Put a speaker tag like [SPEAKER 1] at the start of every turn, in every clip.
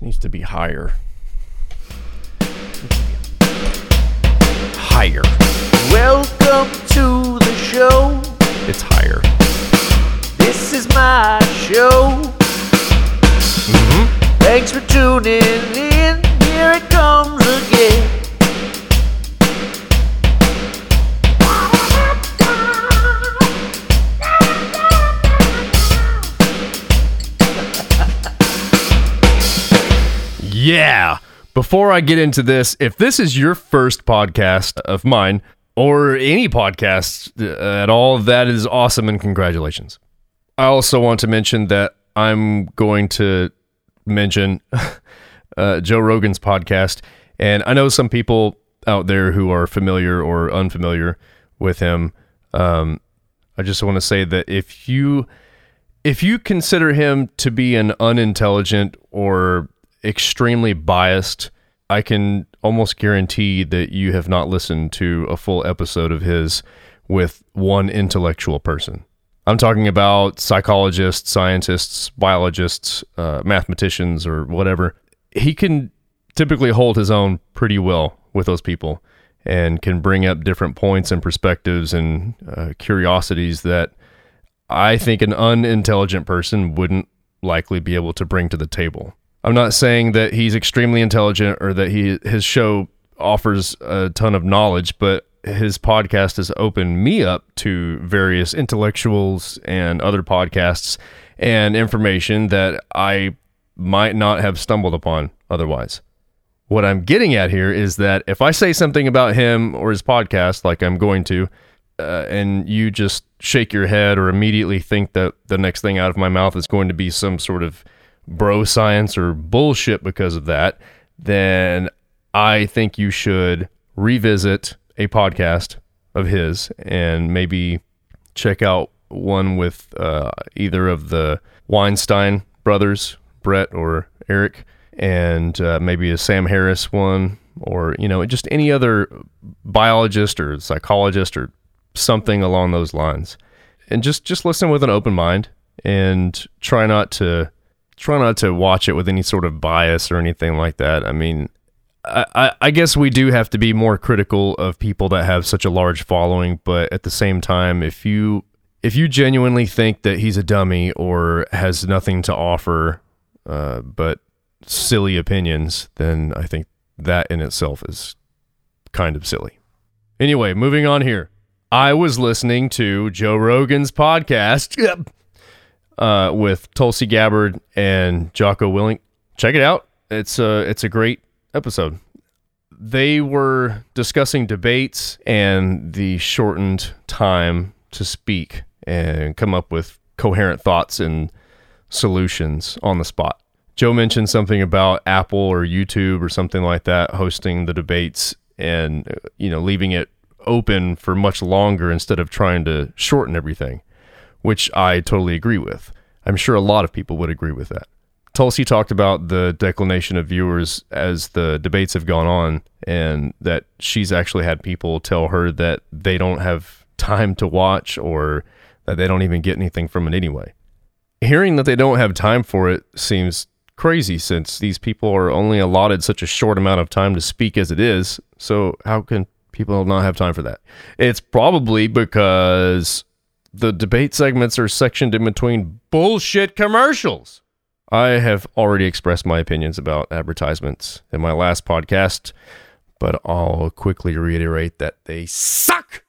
[SPEAKER 1] This needs to be higher. Higher.
[SPEAKER 2] Welcome to the show.
[SPEAKER 1] It's higher.
[SPEAKER 2] This is my show. Mhm. Thanks for tuning in. Here it comes again.
[SPEAKER 1] Yeah. Before I get into this, if this is your first podcast of mine or any podcast uh, at all, that is awesome and congratulations. I also want to mention that I'm going to mention uh, Joe Rogan's podcast. And I know some people out there who are familiar or unfamiliar with him. Um, I just want to say that if you if you consider him to be an unintelligent or extremely biased, I can almost guarantee that you have not listened to a full episode of his with one intellectual person. I'm talking about psychologists, scientists, biologists, uh, mathematicians, or whatever. He can typically hold his own pretty well with those people and can bring up different points and perspectives and uh, curiosities that I think an unintelligent person wouldn't likely be able to bring to the table. I'm not saying that he's extremely intelligent or that he his show offers a ton of knowledge, but his podcast has opened me up to various intellectuals and other podcasts and information that I might not have stumbled upon otherwise. What I'm getting at here is that if I say something about him or his podcast, like I'm going to, uh, and you just shake your head or immediately think that the next thing out of my mouth is going to be some sort of bro science or bullshit because of that, then I think you should revisit a podcast of his and maybe check out one with uh, either of the Weinstein brothers, Brett or Eric, and uh, maybe a Sam Harris one, or you know, just any other biologist or psychologist or something along those lines, and just just listen with an open mind and try not to try not to watch it with any sort of bias or anything like that. I mean, I, I guess we do have to be more critical of people that have such a large following, but at the same time, if you if you genuinely think that he's a dummy or has nothing to offer, uh, but silly opinions, then I think that in itself is kind of silly. Anyway, moving on here. I was listening to Joe Rogan's podcast uh, with Tulsi Gabbard and Jocko Willink. Check it out. It's a it's a great episode. They were discussing debates and the shortened time to speak and come up with coherent thoughts and solutions on the spot. Joe mentioned something about Apple or YouTube or something like that hosting the debates and you know leaving it open for much longer instead of trying to shorten everything, which I totally agree with. I'm sure a lot of people would agree with that. Tulsi talked about the declination of viewers as the debates have gone on, and that she's actually had people tell her that they don't have time to watch or that they don't even get anything from it anyway. Hearing that they don't have time for it seems crazy since these people are only allotted such a short amount of time to speak as it is. So, how can people not have time for that? It's probably because the debate segments are sectioned in between bullshit commercials. I have already expressed my opinions about advertisements in my last podcast, but I'll quickly reiterate that they suck.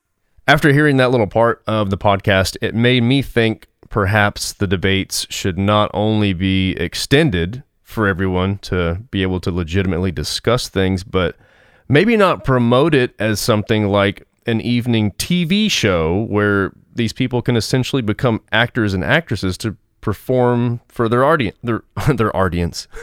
[SPEAKER 1] After hearing that little part of the podcast, it made me think perhaps the debates should not only be extended for everyone to be able to legitimately discuss things, but maybe not promote it as something like an evening TV show where these people can essentially become actors and actresses to perform for their audience their their audience.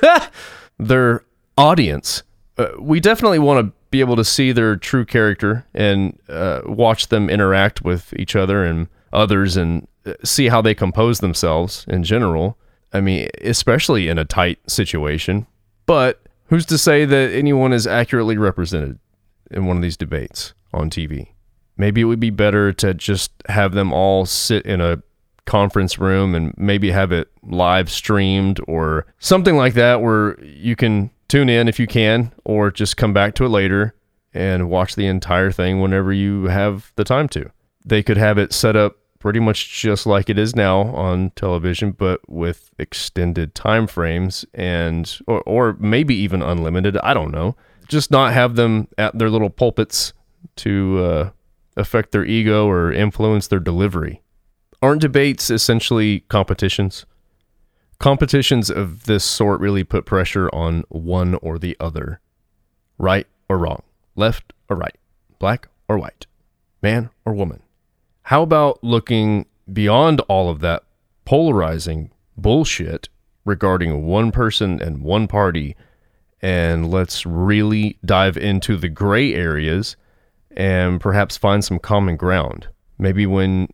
[SPEAKER 1] Their audience. Uh, we definitely want to be able to see their true character and uh, watch them interact with each other and others and uh, see how they compose themselves in general. I mean especially in a tight situation. But who's to say that anyone is accurately represented in one of these debates on tv maybe it would be better to just have them all sit in a conference room and maybe have it live streamed or something like that where you can tune in if you can or just come back to it later and watch the entire thing whenever you have the time to. They could have it set up pretty much just like it is now on television but with extended time frames and or, or maybe even unlimited, I don't know. Just not have them at their little pulpits to uh, affect their ego or influence their delivery. Aren't debates essentially competitions? Competitions of this sort really put pressure on one or the other. Right or wrong, left or right, black or white, man or woman. How about looking beyond all of that polarizing bullshit regarding one person and one party and let's really dive into the gray areas and perhaps find some common ground. Maybe when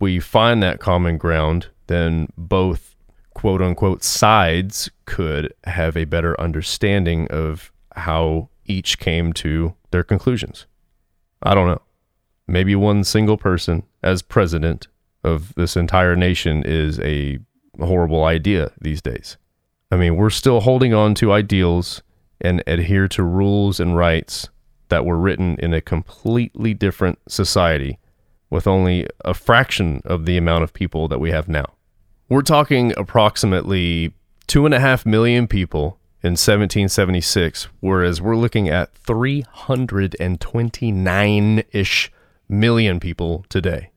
[SPEAKER 1] we find that common ground, then both quote unquote sides could have a better understanding of how each came to their conclusions. I don't know. Maybe one single person as president of this entire nation is a horrible idea these days. I mean, we're still holding on to ideals and adhere to rules and rights that were written in a completely different society with only a fraction of the amount of people that we have now. We're talking approximately two and a half million people in 1776, whereas we're looking at 329 ish million people today.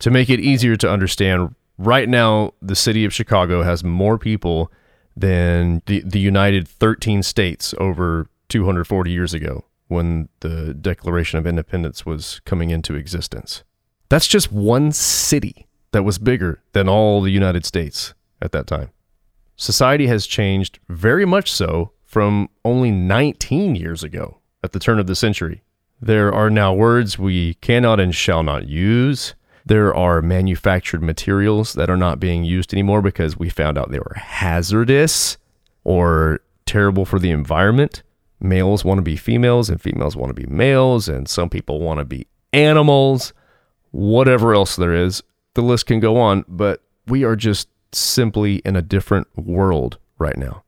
[SPEAKER 1] To make it easier to understand, right now, the city of Chicago has more people than the, the United 13 states over 240 years ago when the Declaration of Independence was coming into existence. That's just one city that was bigger than all the United States at that time. Society has changed very much so from only 19 years ago at the turn of the century. There are now words we cannot and shall not use. There are manufactured materials that are not being used anymore because we found out they were hazardous or terrible for the environment males want to be females and females want to be males and some people want to be animals whatever else there is the list can go on but we are just simply in a different world right now.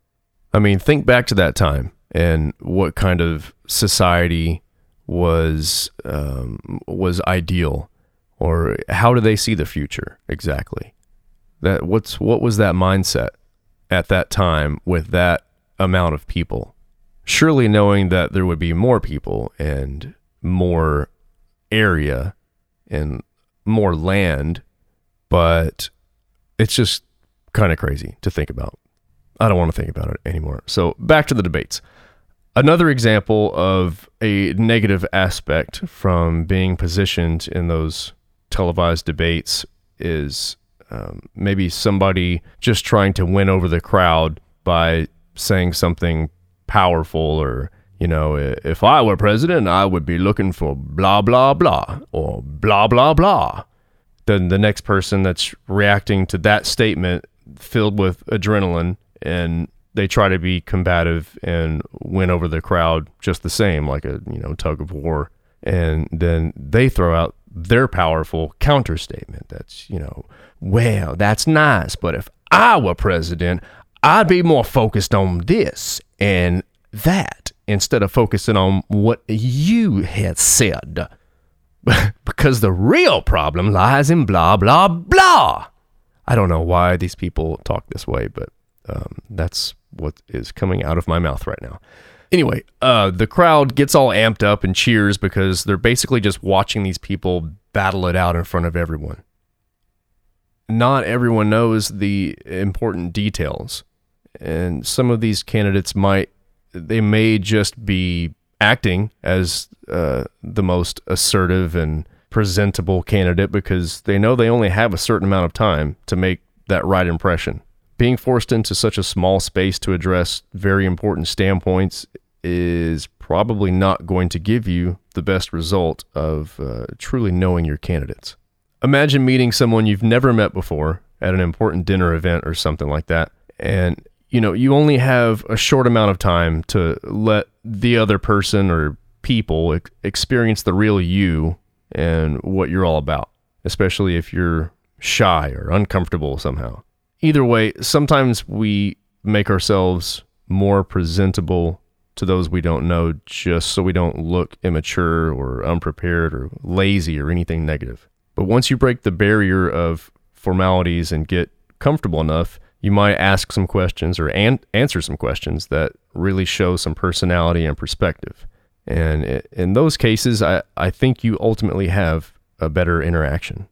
[SPEAKER 1] I mean think back to that time and what kind of society was um, was ideal or how do they see the future exactly? That what's what was that mindset at that time with that amount of people surely knowing that there would be more people and more area and more land, but it's just kind of crazy to think about. I don't want to think about it anymore. So back to the debates. Another example of a negative aspect from being positioned in those televised debates is um, maybe somebody just trying to win over the crowd by saying something powerful or you know if i were president i would be looking for blah blah blah or blah blah blah. Then the next person that's reacting to that statement filled with adrenaline and they try to be combative and win over the crowd just the same like a you know tug of war. And then they throw out their powerful counter statement that's you know well that's nice but if i were president I'd be more focused on this and that instead of focusing on what you had said. because the real problem lies in blah, blah, blah. I don't know why these people talk this way, but um, that's what is coming out of my mouth right now. Anyway, uh, the crowd gets all amped up and cheers because they're basically just watching these people battle it out in front of everyone. Not everyone knows the important details and some of these candidates might they may just be acting as uh, the most assertive and presentable candidate because they know they only have a certain amount of time to make that right impression. Being forced into such a small space to address very important standpoints is probably not going to give you the best result of uh, truly knowing your candidates. Imagine meeting someone you've never met before at an important dinner event or something like that, and you know, you only have a short amount of time to let the other person or people ex- experience the real you and what you're all about, especially if you're shy or uncomfortable somehow. Either way, sometimes we make ourselves more presentable to those we don't know just so we don't look immature or unprepared or lazy or anything negative. But once you break the barrier of formalities and get comfortable enough, you might ask some questions or an- answer some questions that really show some personality and perspective. And in those cases, I, I think you ultimately have a better interaction.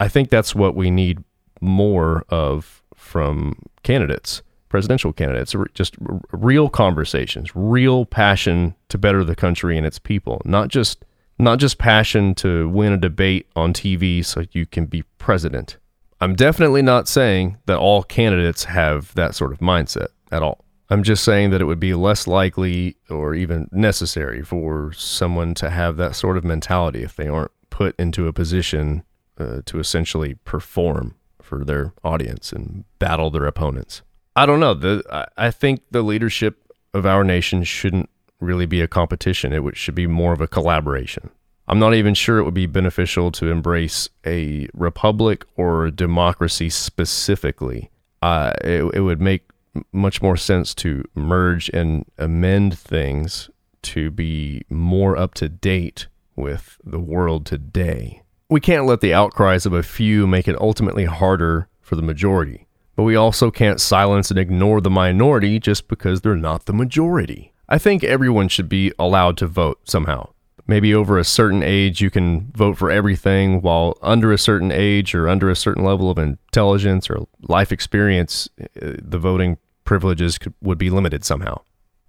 [SPEAKER 1] I think that's what we need more of from candidates, presidential candidates, just real conversations, real passion to better the country and its people, not just not just passion to win a debate on TV so you can be president. I'm definitely not saying that all candidates have that sort of mindset at all. I'm just saying that it would be less likely or even necessary for someone to have that sort of mentality if they aren't put into a position uh, to essentially perform for their audience and battle their opponents. I don't know. The, I think the leadership of our nation shouldn't really be a competition. It should be more of a collaboration. I'm not even sure it would be beneficial to embrace a republic or a democracy specifically. Uh, it, it would make much more sense to merge and amend things to be more up to date with the world today. We can't let the outcries of a few make it ultimately harder for the majority, but we also can't silence and ignore the minority just because they're not the majority. I think everyone should be allowed to vote somehow. Maybe over a certain age, you can vote for everything, while under a certain age or under a certain level of intelligence or life experience, uh, the voting privileges could, would be limited somehow.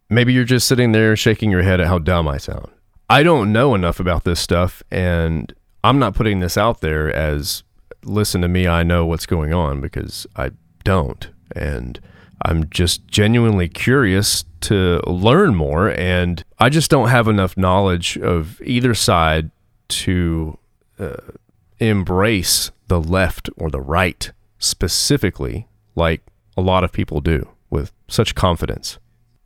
[SPEAKER 1] Maybe you're just sitting there shaking your head at how dumb I sound. I don't know enough about this stuff, and I'm not putting this out there as listen to me, I know what's going on because I don't. And I'm just genuinely curious to learn more. And I just don't have enough knowledge of either side to uh, embrace the left or the right specifically, like a lot of people do with such confidence.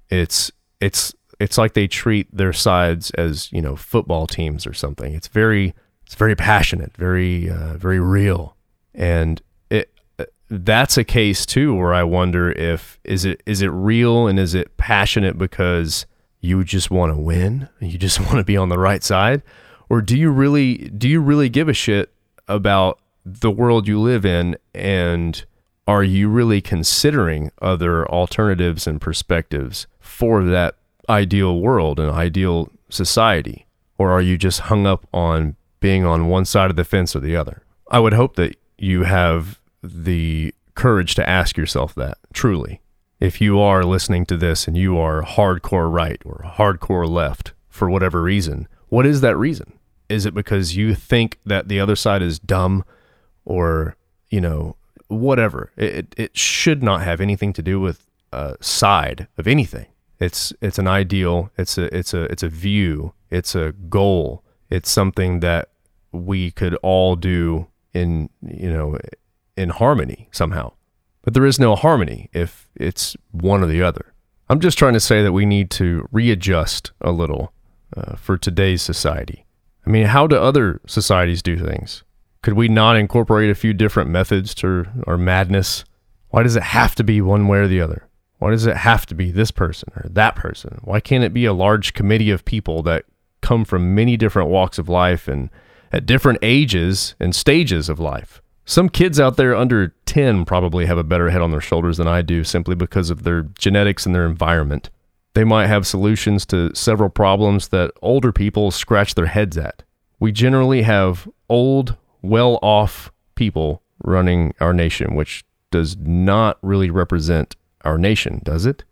[SPEAKER 1] It's it's it's like they treat their sides as you know football teams or something. It's very it's very passionate, very uh, very real, and it uh, that's a case too where I wonder if is it is it real and is it passionate because you just want to win, you just want to be on the right side, or do you really do you really give a shit about the world you live in and are you really considering other alternatives and perspectives for that ideal world and ideal society? Or are you just hung up on being on one side of the fence or the other? I would hope that you have the courage to ask yourself that truly. If you are listening to this and you are hardcore right or hardcore left for whatever reason, what is that reason? Is it because you think that the other side is dumb or, you know, whatever. It, it should not have anything to do with a side of anything. It's it's an ideal. It's a it's a it's a view. It's a goal. It's something that we could all do in you know in harmony somehow. But there is no harmony if it's one or the other. I'm just trying to say that we need to readjust a little uh, for today's society. I mean, how do other societies do things? Could we not incorporate a few different methods to our madness? Why does it have to be one way or the other? Why does it have to be this person or that person? Why can't it be a large committee of people that come from many different walks of life and at different ages and stages of life? Some kids out there under 10 probably have a better head on their shoulders than I do simply because of their genetics and their environment. They might have solutions to several problems that older people scratch their heads at. We generally have old, well off people running our nation, which does not really represent our nation, does it?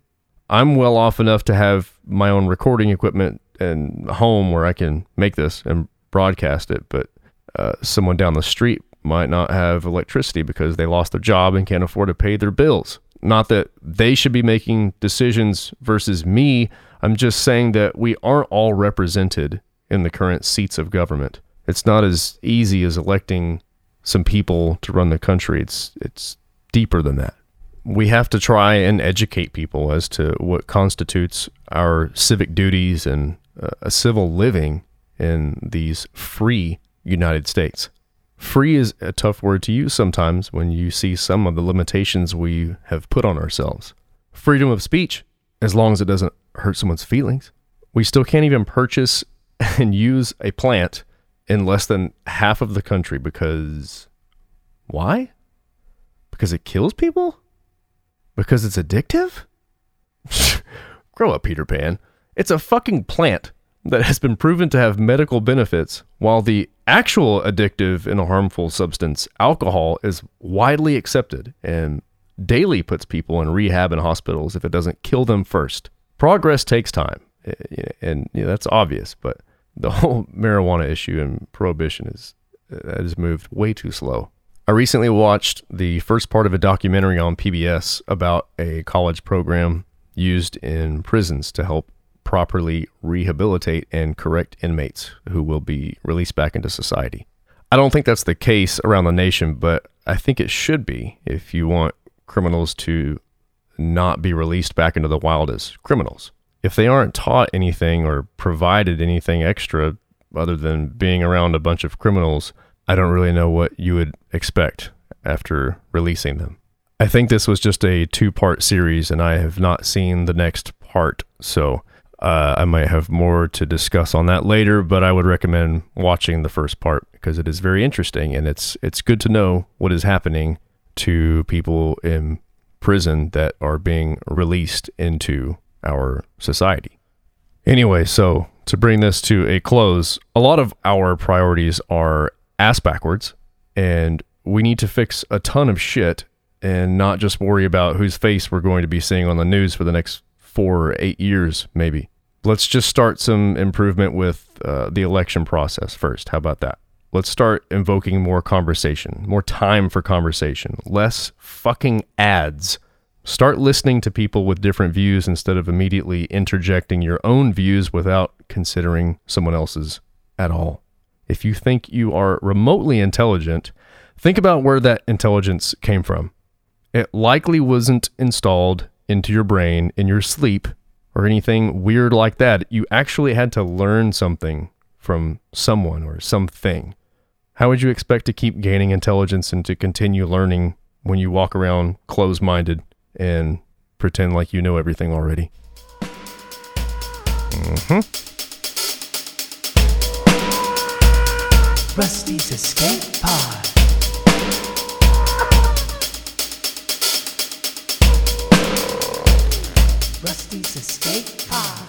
[SPEAKER 1] I'm well off enough to have my own recording equipment and home where I can make this and broadcast it, but uh, someone down the street might not have electricity because they lost their job and can't afford to pay their bills. Not that they should be making decisions versus me. I'm just saying that we aren't all represented in the current seats of government it's not as easy as electing some people to run the country. It's it's deeper than that. We have to try and educate people as to what constitutes our civic duties and uh, a civil living in these free United States. Free is a tough word to use sometimes when you see some of the limitations we have put on ourselves. Freedom of speech, as long as it doesn't hurt someone's feelings. We still can't even purchase and use a plant in less than half of the country because why? Because it kills people? Because it's addictive? Grow up, Peter Pan. It's a fucking plant that has been proven to have medical benefits, while the actual addictive and harmful substance, alcohol, is widely accepted and daily puts people in rehab and hospitals if it doesn't kill them first. Progress takes time, eh, and you know, that's obvious, but the whole marijuana issue and prohibition is that has moved way too slow. I recently watched the first part of a documentary on PBS about a college program used in prisons to help properly rehabilitate and correct inmates who will be released back into society. I don't think that's the case around the nation, but I think it should be if you want criminals to not be released back into the wild as criminals. If they aren't taught anything or provided anything extra other than being around a bunch of criminals, I don't really know what you would expect after releasing them. I think this was just a two part series, and I have not seen the next part. So uh, I might have more to discuss on that later, but I would recommend watching the first part because it is very interesting and it's it's good to know what is happening to people in prison that are being released into our society. Anyway, so to bring this to a close, a lot of our priorities are ass backwards, and we need to fix a ton of shit and not just worry about whose face we're going to be seeing on the news for the next four or eight years, maybe. Let's just start some improvement with uh, the election process first. How about that? Let's start invoking more conversation, more time for conversation, less fucking ads. Start listening to people with different views instead of immediately interjecting your own views without considering someone else's at all. If you think you are remotely intelligent, think about where that intelligence came from. It likely wasn't installed into your brain in your sleep or anything weird like that. You actually had to learn something from someone or something. How would you expect to keep gaining intelligence and to continue learning when you walk around closed minded and pretend like you know everything already? Mm-hmm.
[SPEAKER 2] Rusty's Escape Pod. Rusty's Escape Pod.